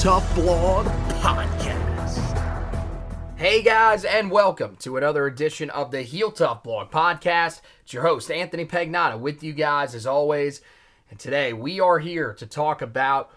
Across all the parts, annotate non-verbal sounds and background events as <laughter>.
Tough Blog Podcast. Hey guys, and welcome to another edition of the Heel Tough Blog Podcast. It's your host, Anthony Pagnotta, with you guys as always. And today we are here to talk about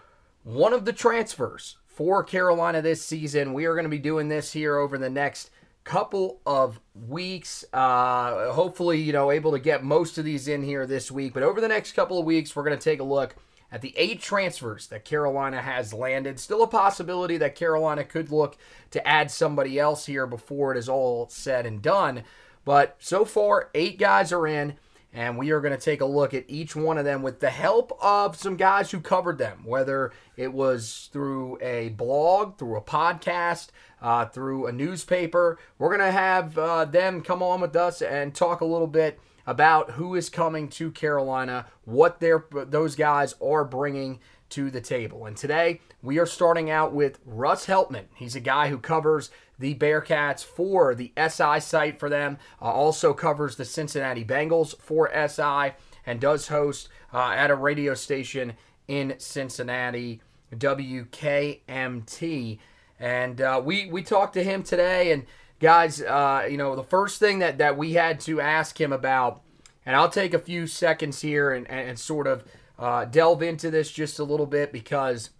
one of the transfers for Carolina this season. We are going to be doing this here over the next couple of weeks. Uh, hopefully, you know, able to get most of these in here this week. But over the next couple of weeks, we're going to take a look at the eight transfers that Carolina has landed. Still a possibility that Carolina could look to add somebody else here before it is all said and done. But so far, eight guys are in, and we are going to take a look at each one of them with the help of some guys who covered them, whether it was through a blog, through a podcast, uh, through a newspaper. We're going to have uh, them come on with us and talk a little bit about who is coming to Carolina, what their those guys are bringing to the table. And today we are starting out with Russ Heltman. He's a guy who covers the Bearcats for the SI site for them, uh, also covers the Cincinnati Bengals for SI, and does host uh, at a radio station in Cincinnati, WKMT. And uh, we we talked to him today, and guys, uh, you know, the first thing that, that we had to ask him about, and I'll take a few seconds here and, and, and sort of uh, delve into this just a little bit because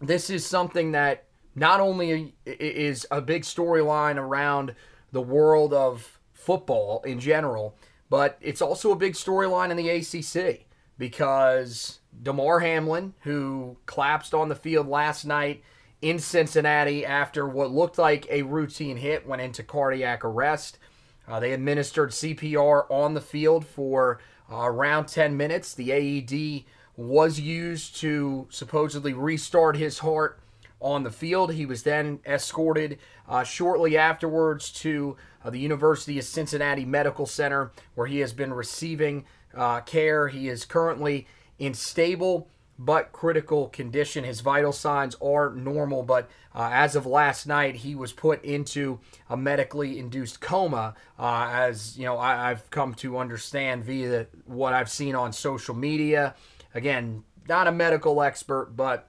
this is something that not only is a big storyline around the world of football in general, but it's also a big storyline in the ACC because Damar Hamlin, who collapsed on the field last night in Cincinnati after what looked like a routine hit, went into cardiac arrest. Uh, they administered CPR on the field for uh, around 10 minutes. The AED was used to supposedly restart his heart on the field. He was then escorted uh, shortly afterwards to uh, the University of Cincinnati Medical Center, where he has been receiving uh, care. He is currently in stable but critical condition. His vital signs are normal, but uh, as of last night, he was put into a medically induced coma. Uh, as you know, I, have come to understand via what I've seen on social media. Again, not a medical expert, but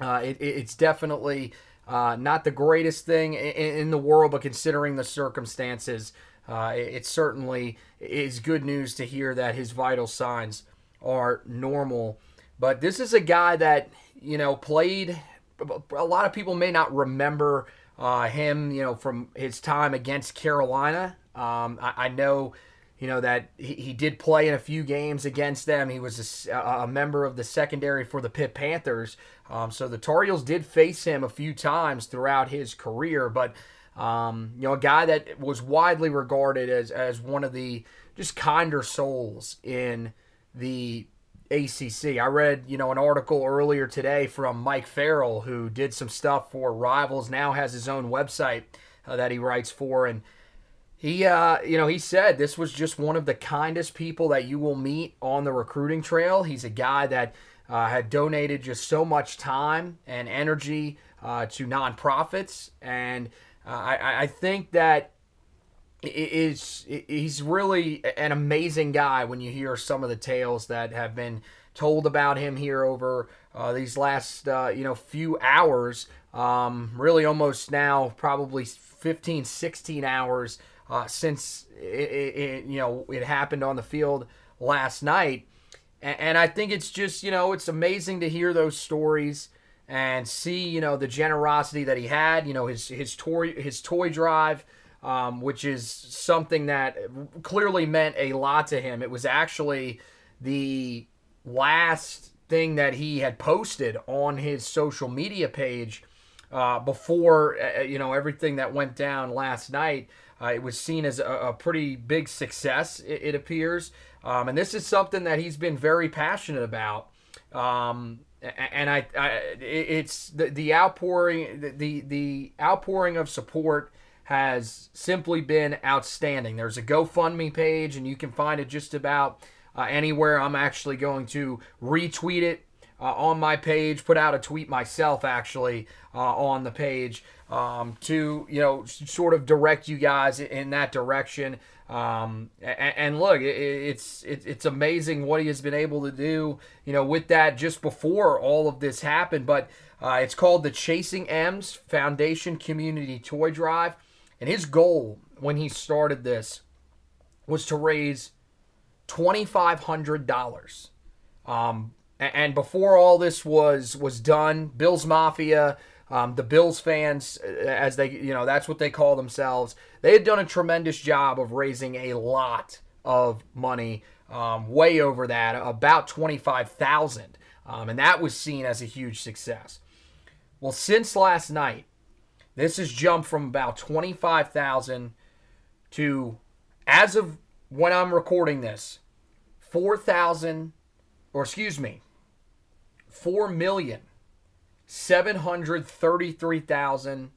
uh, it, it's definitely uh, not the greatest thing in, in, the world, but considering the circumstances, uh, it, it certainly is good news to hear that his vital signs are normal. But this is a guy that, you know, played. A lot of people may not remember uh, him, you know, from his time against Carolina. Um, I, I, know, you know, that he, he, did play in a few games against them. He was a, a member of the secondary for the Pitt Panthers. Um, so the Tar Heels did face him a few times throughout his career. But Um, you know, a guy that was widely regarded as as one of the just kinder souls in the ACC. I read, you know, an article earlier today from Mike Farrell, who did some stuff for Rivals, now has his own website uh, that he writes for, and he, uh, you know, he said this was just one of the kindest people that you will meet on the recruiting trail. He's a guy that uh, had donated just so much time and energy uh, to nonprofits, and uh, I, I think that is he's really an amazing guy when you hear some of the tales that have been told about him here over uh, these last uh, you know few hours. Um, really almost now probably 15 16 hours uh, since it, it, you know it happened on the field last night. And, and I think it's just you know it's amazing to hear those stories and see you know the generosity that he had you know his his toy his toy drive um, which is something that clearly meant a lot to him. It was actually the last thing that he had posted on his social media page uh, before uh, you know everything that went down last night. Uh, it was seen as a, a pretty big success, it, it appears, um, and this is something that he's been very passionate about. Um, and I, I, it's the, the outpouring, the the outpouring of support has simply been outstanding. There's a GoFundMe page, and you can find it just about uh, anywhere. I'm actually going to retweet it uh, on my page, put out a tweet myself actually uh, on the page um, to you know sort of direct you guys in that direction. Um, and, look, it, it's it, it's amazing what he has been able to do. You know, with that just before all of this happened, but uh, it's called the Chasing M's Foundation Community Toy Drive. And his goal when he started this was to raise $2,500. Um, and before all this was was done, Bills Mafia, um, the Bills fans, as they you know that's what they call themselves, they had done a tremendous job of raising a lot of money, um, way over that, about twenty five thousand, um, and that was seen as a huge success. Well, since last night, this has jumped from about 25,000 to, as of when I'm recording this, 4,000, or excuse me, four million seven hundred thirty-three thousand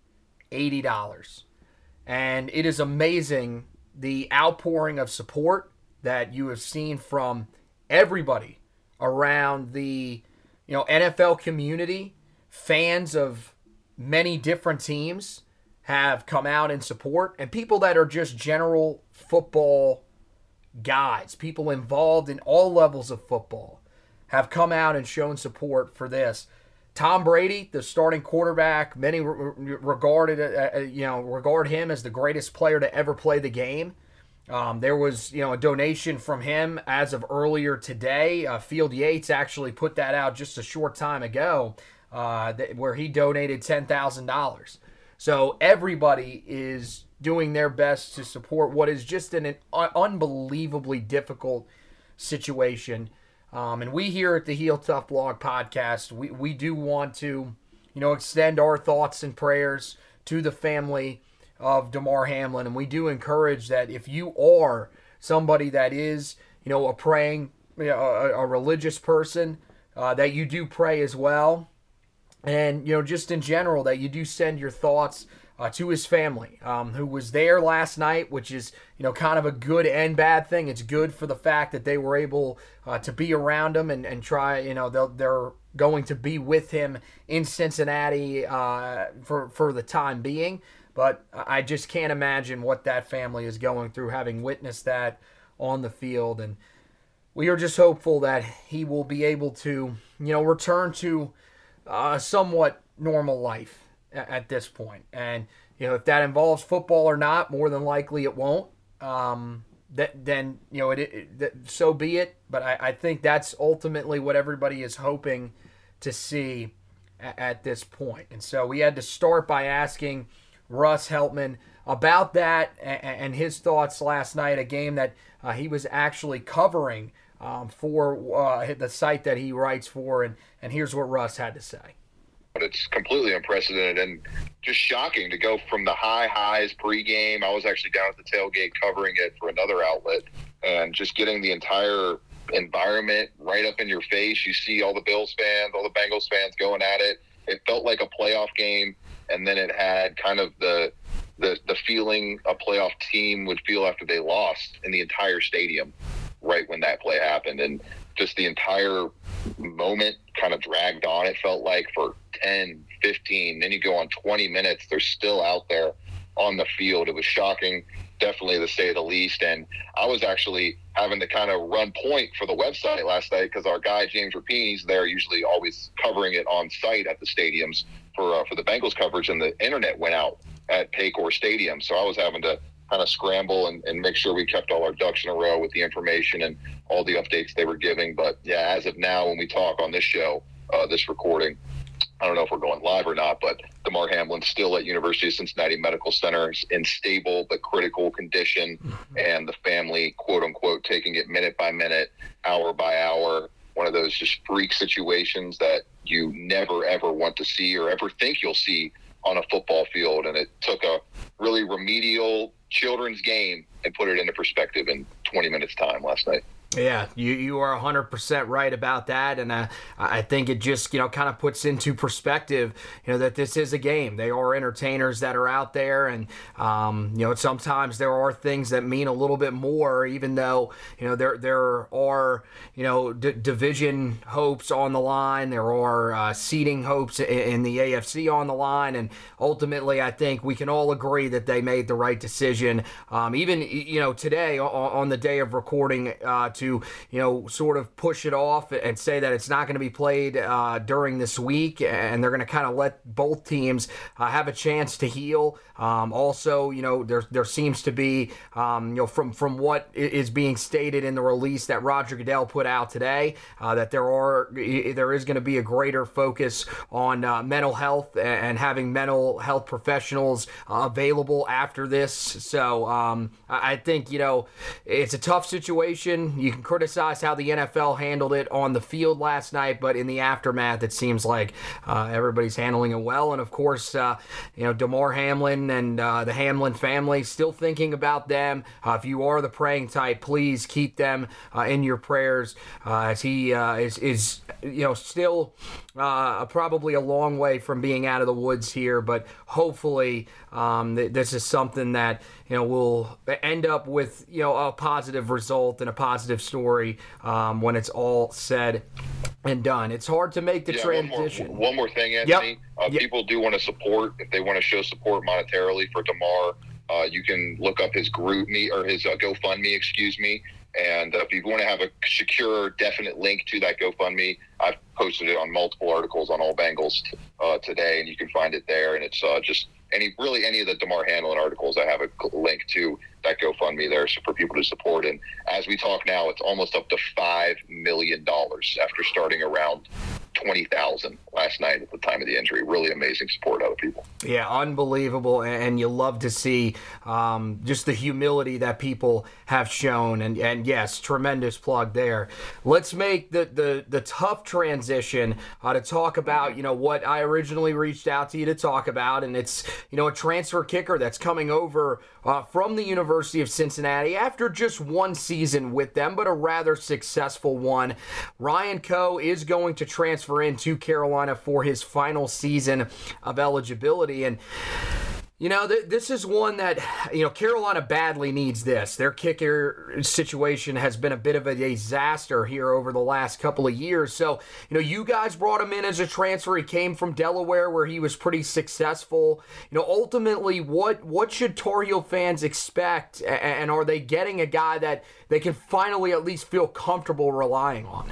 eighty dollars, and it is amazing the outpouring of support that you have seen from everybody around the you know NFL community, fans of many different teams have come out in support, and people that are just general football guys, people involved in all levels of football, have come out and shown support for this. Tom Brady, the starting quarterback, many regarded uh, uh, you know regard him as the greatest player to ever play the game. Um, there was you know a donation from him as of earlier today. Uh, Field Yates actually put that out just a short time ago uh, where he donated $10,000. So everybody is doing their best to support what is just an, an unbelievably difficult situation. Um, and we here at the Heel Tough Blog podcast, we, we do want to, you know, extend our thoughts and prayers to the family of Damar Hamlin. And we do encourage that if you are somebody that is, you know, a praying, you know, a, a religious person, uh, that you do pray as well and you know just in general that you do send your thoughts uh, to his family um, who was there last night which is you know kind of a good and bad thing. It's good for the fact that they were able uh, to be around him and, and try you know they're, going to be with him in cincinnati uh, for, for the time being. But i just can't imagine what that family is going through having witnessed that on the field. And we are just hopeful that he will be able to you know return to a somewhat normal life at, this point. And you know, if that involves football or not, more than likely it won't. Um, that then you know it, it that, so be it. But I, I think that's ultimately what everybody is hoping to see at, at this point. And so we had to start by asking Russ Heltman about that and, and his thoughts last night, a game that uh, he was actually covering um, for uh, the site that he writes for. And, and here's what Russ had to say. but it's completely unprecedented and just shocking to go from the high highs pregame. I was actually down at the tailgate covering it for another outlet, and just getting the entire environment right up in your face. You see all the Bills fans, all the Bengals fans going at it. It felt like a playoff game, and then it had kind of the the the feeling a playoff team would feel after they lost in the entire stadium right when that play happened. And just the entire moment kind of dragged on it felt like for 10 15 then you go on 20 minutes they're still out there on the field. It was shocking definitely to say the least. And i was actually having to kind of run point for the website last night because our guy james Rapien there usually always covering it on site at the stadiums for uh, for the bengals coverage and the internet went out at paycor stadium. So i was having to kind of scramble and, and make sure we kept all our ducks in a row with the information and all the updates they were giving. But yeah, as of now, when we talk on this show, uh, this recording, I don't know if we're going live or not, but Damar Hamlin's still at University of Cincinnati Medical Center in stable but critical condition, and the family, quote unquote, taking it minute by minute, hour by hour. One of those just freak situations that you never ever want to see or ever think you'll see on a football field. And it took a really remedial children's game and put it into perspective in 20 minutes time last night. Yeah, you, you are 100% right about that. And uh, I think it just, you know, kind of puts into perspective, you know, that this is a game. They are entertainers that are out there. And, um, you know, sometimes there are things that mean a little bit more, even though, you know, there, there are, you know, d- division hopes on the line. There are uh, seeding hopes in, in the AFC on the line. And ultimately, I think we can all agree that they made the right decision. Um, even, you know, today on, on the day of recording, uh, to to, you know, sort of push it off and say that it's not going to be played uh, during this week, and they're going to kind of let both teams uh, have a chance to heal. Um, also, you know, there there seems to be, um, you know, from from what is being stated in the release that Roger Goodell put out today, uh, that there are there is going to be a greater focus on uh, mental health and having mental health professionals available after this. So um, I think you know it's a tough situation. You can criticize how the NFL handled it on the field last night, but in the aftermath, it seems like uh, everybody's handling it well. And of course, uh, you know, Damar Hamlin and uh, the Hamlin family, still thinking about them. Uh, if you are the praying type, please keep them uh, in your prayers uh, as he is, is, you know, still probably a long way from being out of the woods here, but hopefully um, th- this is something that you know will end up with you know a positive result and a positive story um, when it's all said and done. It's hard to make the yeah, transition. One more, one more, thing, Anthony. Yep. Uh, yep. People do want to support if they want to show support monetarily for Damar. Uh, you can look up his group me or his uh, GoFundMe, excuse me. And uh, if you want to have a secure, definite link to that GoFundMe, I've posted it on multiple articles on All Bengals uh, today, and you can find it there. And it's uh, just any really any of the Damar Hamlin articles, I have a link to that GoFundMe there for people to support. And as we talk now, it's almost up to five million dollars after starting around twenty thousand last night at the time of the injury. Really amazing support out of people. Yeah, unbelievable, and you love to see um, just the humility that people have shown. And and yes, tremendous plug there. Let's make the the the tough transition uh, to talk about you know what I originally reached out to you to talk about, and it's you know a transfer kicker that's coming over uh, from the University of Cincinnati after just one season with them, but a rather successful one. Ryan Coe is going to transfer transfer into Carolina for his final season of eligibility. And you know, th- this is one that, you know, Carolina badly needs this. Their kicker situation has been a bit of a disaster here over the last couple of years. So, you know, you guys brought him in as a transfer. He came from Delaware where he was pretty successful. You know, ultimately, what what should Tar Heel fans expect? And are they getting a guy that they can finally at least feel comfortable relying on?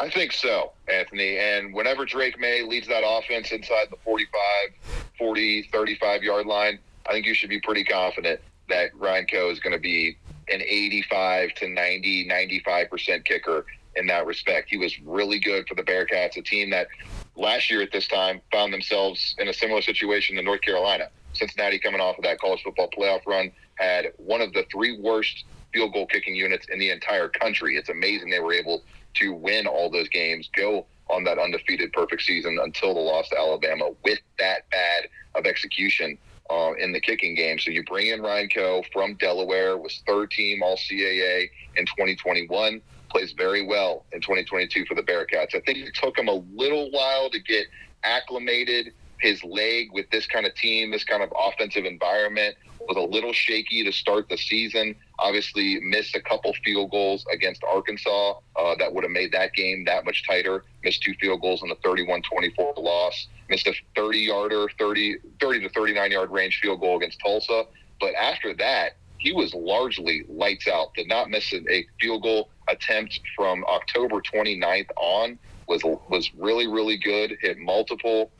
I think so, Anthony. And whenever Drake Maye leads that offense inside the 45, 40, 35 yard line, I think you should be pretty confident that Ryan Coe is going to be an 85 to 90, 95% kicker in that respect. He was really good for the Bearcats, a team that last year at this time found themselves in a similar situation to North Carolina. Cincinnati, coming off of that college football playoff run, had one of the three worst field goal kicking units in the entire country. It's amazing they were able to win all those games, go on that undefeated perfect season until the loss to Alabama with that bad of execution uh, in the kicking game. So you bring in Ryan Coe from Delaware, was third team All CAA in 2021, plays very well in 2022 for the Bearcats. I think it took him a little while to get acclimated. His leg with this kind of team, this kind of offensive environment was a little shaky to start the season. Obviously, missed a couple field goals against Arkansas uh, that would have made that game that much tighter. Missed two field goals in the 31 24 loss. Missed a 30 yarder, 30, 30 to 39 yard range field goal against Tulsa. But after that, he was largely lights out. Did not miss a field goal attempt from October 29th on. Was was really really good. Hit multiple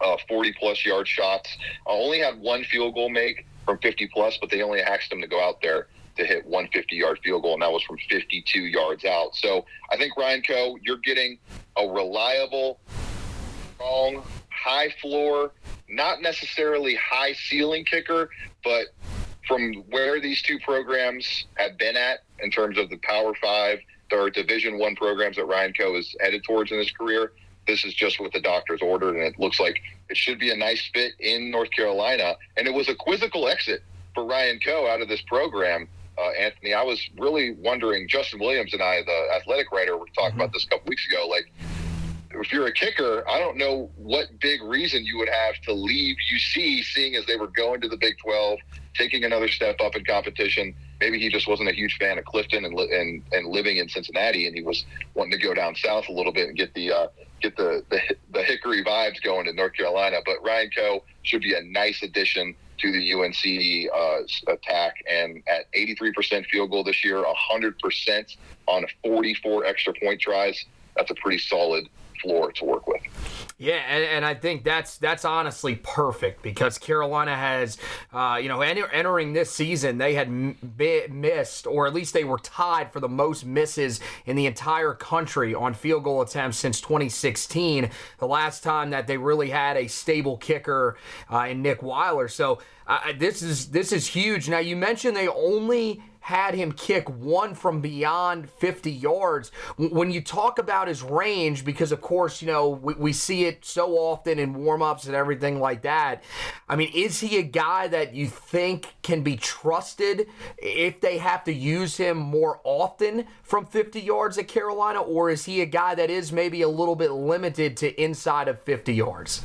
uh, 40 plus yard shots. I only had one field goal make from 50 plus, but they only asked him to go out there to hit one 50 yard field goal, and that was from 52 yards out. So I think Ryan Coe, you're getting a reliable, strong, high floor, not necessarily high ceiling kicker, but from where these two programs have been at in terms of the Power Five or Division One programs that Ryan Coe is headed towards in his career, this is just what the doctors ordered, and it looks like it should be a nice fit in North Carolina. And it was a quizzical exit for Ryan Coe out of this program. Uh, Anthony, I was really wondering. Justin Williams and I, the athletic writer, were talking mm-hmm. about this a couple weeks ago. Like, if you're a kicker, I don't know what big reason you would have to leave UC, seeing as they were going to the Big 12, taking another step up in competition. Maybe he just wasn't a huge fan of Clifton and and, and living in Cincinnati, and he was wanting to go down south a little bit and get the uh, get the, the, the Hickory vibes going in North Carolina. But Ryan Coe should be a nice addition to the UNC uh, attack. And at 83% field goal this year, 100% on 44 extra point tries, that's a pretty solid floor to work with. Yeah, and, and, I think that's that's honestly perfect because Carolina has, uh, you know, enter, entering this season, they had m- missed, or at least they were tied for the most misses in the entire country on field goal attempts since 2016, the last time that they really had a stable kicker uh, in Nick Weiler. So uh, this is this is huge. Now you mentioned they only had him kick one from beyond 50 yards. When you talk about his range, because of course, you know, we, we see it so often in warmups and everything like that. I mean, is he a guy that you think can be trusted if they have to use him more often from 50 yards at Carolina? Or is he a guy that is maybe a little bit limited to inside of 50 yards?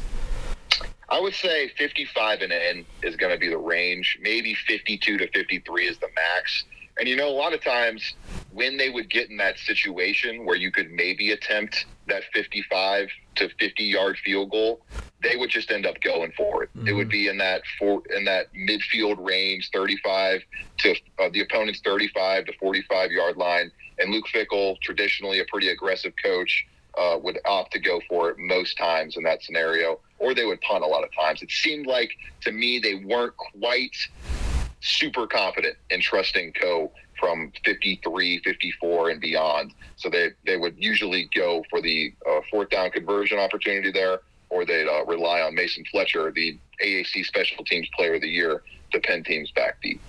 I would say 55 and in is going to be the range. Maybe 52 to 53 is the max. And you know, a lot of times when they would get in that situation where you could maybe attempt that 55 to 50 yard field goal, they would just end up going for it. Mm-hmm. It would mm-hmm. be in that for in that midfield range, 35 to uh, the opponent's 35 to 45 yard line. And Luke Fickell, traditionally a pretty aggressive coach, uh, would opt to go for it most times in that scenario, or they would punt a lot of times. It seemed like to me they weren't quite super confident in trusting Coe from 53, 54, and beyond. So they, they would usually go for the uh, fourth down conversion opportunity there, or they'd uh, rely on Mason Fletcher, the AAC Special Teams Player of the Year, to pen teams back deep.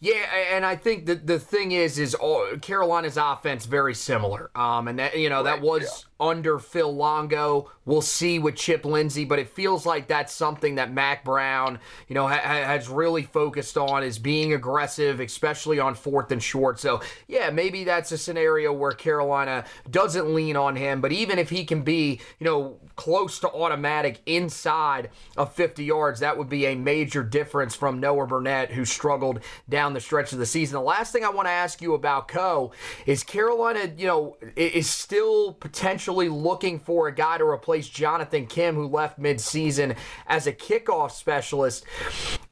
Yeah, and I think that the thing is, is all, Carolina's offense very similar. Um, and that you know right, that was. Under Phil Longo. We'll see with Chip Lindsey, but it feels like that's something that Mack Brown, you know, ha- has really focused on is being aggressive, especially on fourth and short. So yeah, maybe that's a scenario where Carolina doesn't lean on him, but even if he can be, you know, close to automatic inside of 50 yards, that would be a major difference from Noah Burnett, who struggled down the stretch of the season. The last thing I want to ask you about Coe is Carolina, you know, is still potentially looking for a guy to replace Jonathan Kim, who left midseason as a kickoff specialist.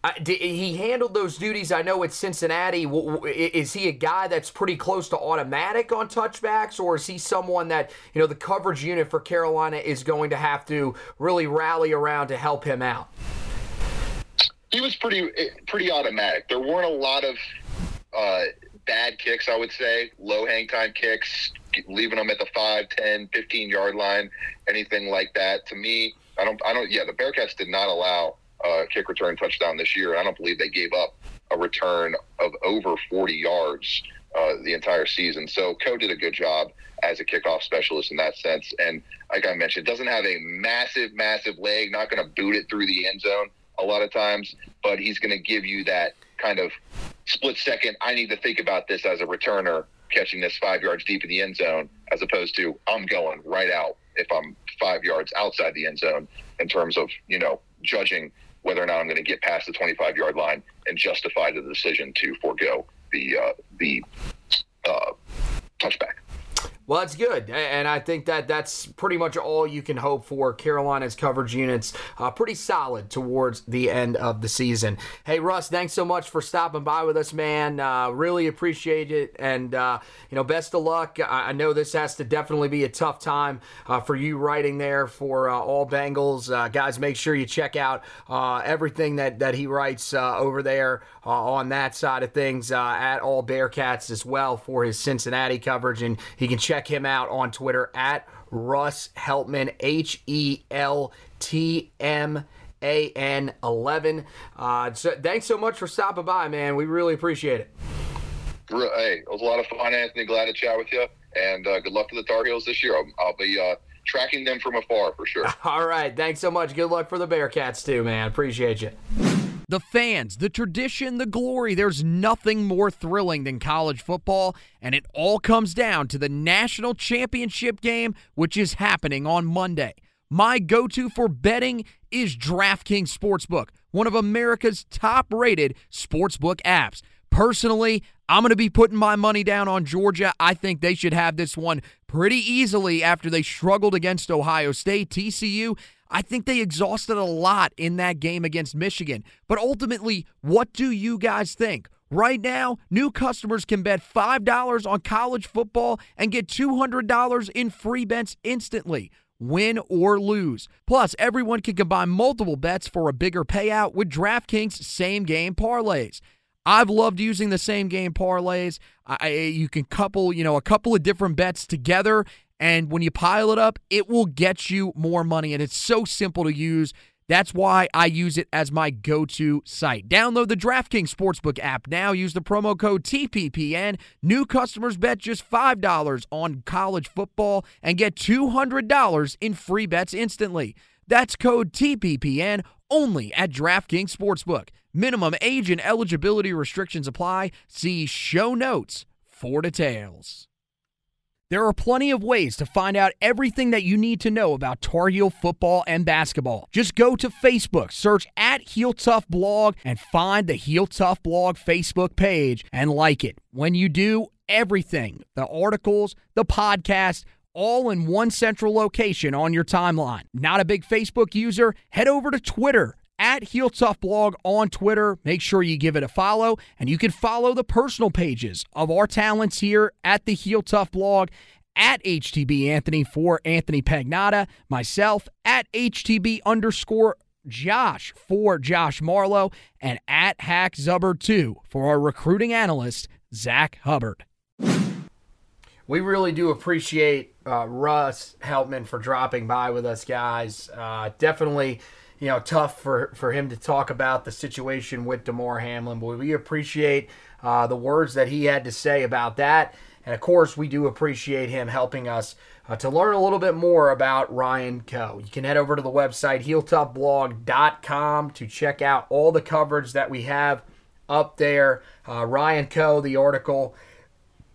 Uh, he handled those duties, I know, at Cincinnati. Is he a guy that's pretty close to automatic on touchbacks, or is he someone that, you know, the coverage unit for Carolina is going to have to really rally around to help him out? he was pretty pretty automatic. There weren't a lot of uh, bad kicks, I would say, low hang time kicks, leaving them at the 5, 10, 15 yard line, anything like that. To me, I don't, I don't, yeah, the Bearcats did not allow a kick return touchdown this year. I don't believe they gave up a return of over 40 yards uh, the entire season. So Coe did a good job as a kickoff specialist in that sense. And like I mentioned, doesn't have a massive, massive leg, not going to boot it through the end zone a lot of times, but he's going to give you that kind of split second. I need to think about this as a returner catching this five yards deep in the end zone, as opposed to I'm going right out if I'm five yards outside the end zone in terms of, you know, judging whether or not I'm going to get past the 25 yard line and justify the decision to forego the, uh, the uh, touchback. Well, that's good, and I think that that's pretty much all you can hope for. Carolina's coverage units uh, pretty solid towards the end of the season. Hey, Russ, thanks so much for stopping by with us, man. Uh, really appreciate it, and uh, you know, best of luck. I, I, know this has to definitely be a tough time uh, for you writing there for uh, all Bengals uh, guys. Make sure you check out everything that that he writes over there on that side of things at all Bearcats as well for his Cincinnati coverage, and he can check check him out on Twitter at Russ Heltman, H E L T M A N 11. Uh, so thanks so much for stopping by, man. We really appreciate it. Hey, it was a lot of fun, Anthony. Glad to chat with you. And uh, good luck to the Tar Heels this year. I'll, I'll be uh, tracking them from afar for sure. <laughs> All right. Thanks so much. Good luck for the Bearcats, too, man. Appreciate you. The fans, the tradition, the glory, there's nothing more thrilling than college football, and it all comes down to the national championship game, which is happening on Monday. My go to for betting is DraftKings Sportsbook, one of America's top rated sportsbook apps. Personally, I'm going to be putting my money down on Georgia. I think they should have this one pretty easily after they struggled against Ohio State. TCU I think they exhausted a lot in that game against Michigan. But ultimately, what do you guys think? Right now, new customers can bet $5 on college football and get $200 in free bets instantly win or lose. Plus, everyone can combine multiple bets for a bigger payout with DraftKings same game parlays. I've loved using the same game parlays. I, you can couple, you know, a couple of different bets together and when you pile it up, it will get you more money. And it's so simple to use. That's why I use it as my go to site. Download the DraftKings Sportsbook app now. Use the promo code TPPN. New customers bet just $5 on college football and get $200 in free bets instantly. That's code TPPN only at DraftKings Sportsbook. Minimum age and eligibility restrictions apply. See show notes for details. There are plenty of ways to find out everything that you need to know about Tar Heel football and basketball. Just go to Facebook, search at Heel Tough Blog, and find the Heel Tough Blog Facebook page and like it. When you do, everything the articles, the podcast, all in one central location on your timeline. Not a big Facebook user? Head over to Twitter at Heel Tough Blog on Twitter. Make sure you give it a follow, and you can follow the personal pages of our talents here at the Heel Tough Blog at HTB Anthony for Anthony Pagnotta, myself at HTB underscore Josh for Josh Marlowe, and at Hack Zubber 2 for our recruiting analyst, Zach Hubbard. We really do appreciate uh, Russ Heltman for dropping by with us, guys. Uh, definitely you know, tough for, for him to talk about the situation with Damar Hamlin, but we appreciate uh, the words that he had to say about that. And of course, we do appreciate him helping us uh, to learn a little bit more about Ryan Coe. You can head over to the website heeltoughblog.com to check out all the coverage that we have up there. Uh, Ryan Coe, the article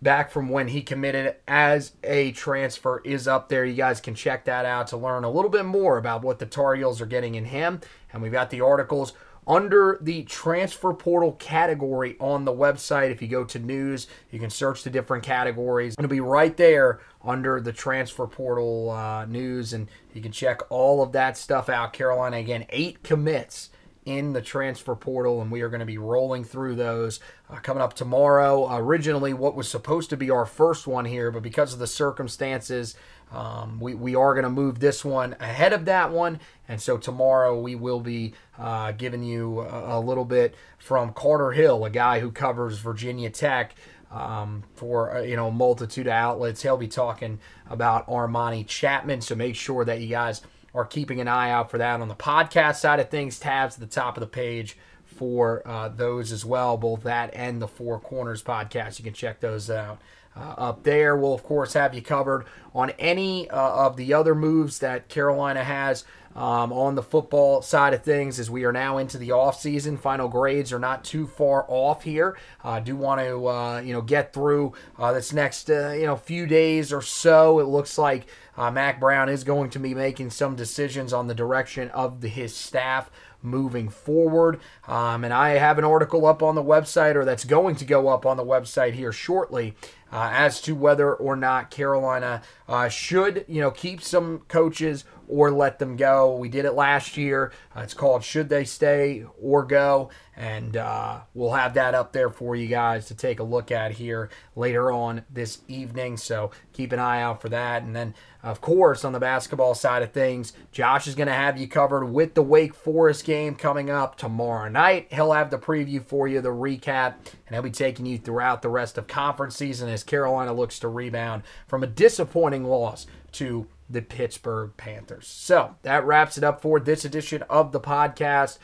back from when he committed as a transfer is up there. You guys can check that out to learn a little bit more about what the Tar Heels are getting in him. And we've got the articles under the transfer portal category on the website. If you go to news, you can search the different categories. It'll be right there under the transfer portal uh, news, and you can check all of that stuff out. Carolina, again, eight commits in the transfer portal, and we are going to be rolling through those uh, coming up tomorrow. Originally, what was supposed to be our first one here, but because of the circumstances, um, we, we are going to move this one ahead of that one. And so tomorrow we will be uh, giving you a, a, little bit from Carter Hill, a guy who covers Virginia Tech. Um, for uh, you know multitude of outlets, he'll be talking about Armani Chapman. So make sure that you guys are keeping an eye out for that on the podcast side of things. Tabs at the top of the page for uh, those as well, both that and the Four Corners podcast. You can check those out. Uh, up there, we'll of course have you covered on any uh, of the other moves that Carolina has um, on the football side of things as we are now into the offseason. Final grades are not too far off here. I uh, do want to uh, you know get through uh, this next uh, you know few days or so. It looks like uh, Mack Brown is going to be making some decisions on the direction of the, his staff moving forward. Um, and I have an article up on the website, or that's going to go up on the website here shortly, uh, as to whether or not Carolina uh, should, you know, keep some coaches or let them go. We did it last year. Uh, it's called Should They Stay or Go? And uh, we'll have that up there for you guys to take a look at here later on this evening. So keep an eye out for that. And then, of course, on the basketball side of things, Josh is going to have you covered with the Wake Forest game coming up tomorrow night. He'll have the preview for you, the recap, and he'll be taking you throughout the rest of conference season as Carolina looks to rebound from a disappointing loss to the Pittsburgh Panthers. So that wraps it up for this edition of the podcast.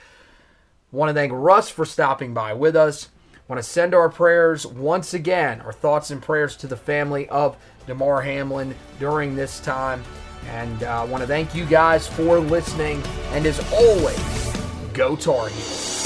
Want to thank Russ for stopping by with us. Want to send our prayers once again, our thoughts and prayers to the family of Damar Hamlin during this time. And I uh, want to thank you guys for listening. And as always, go Tar Heels.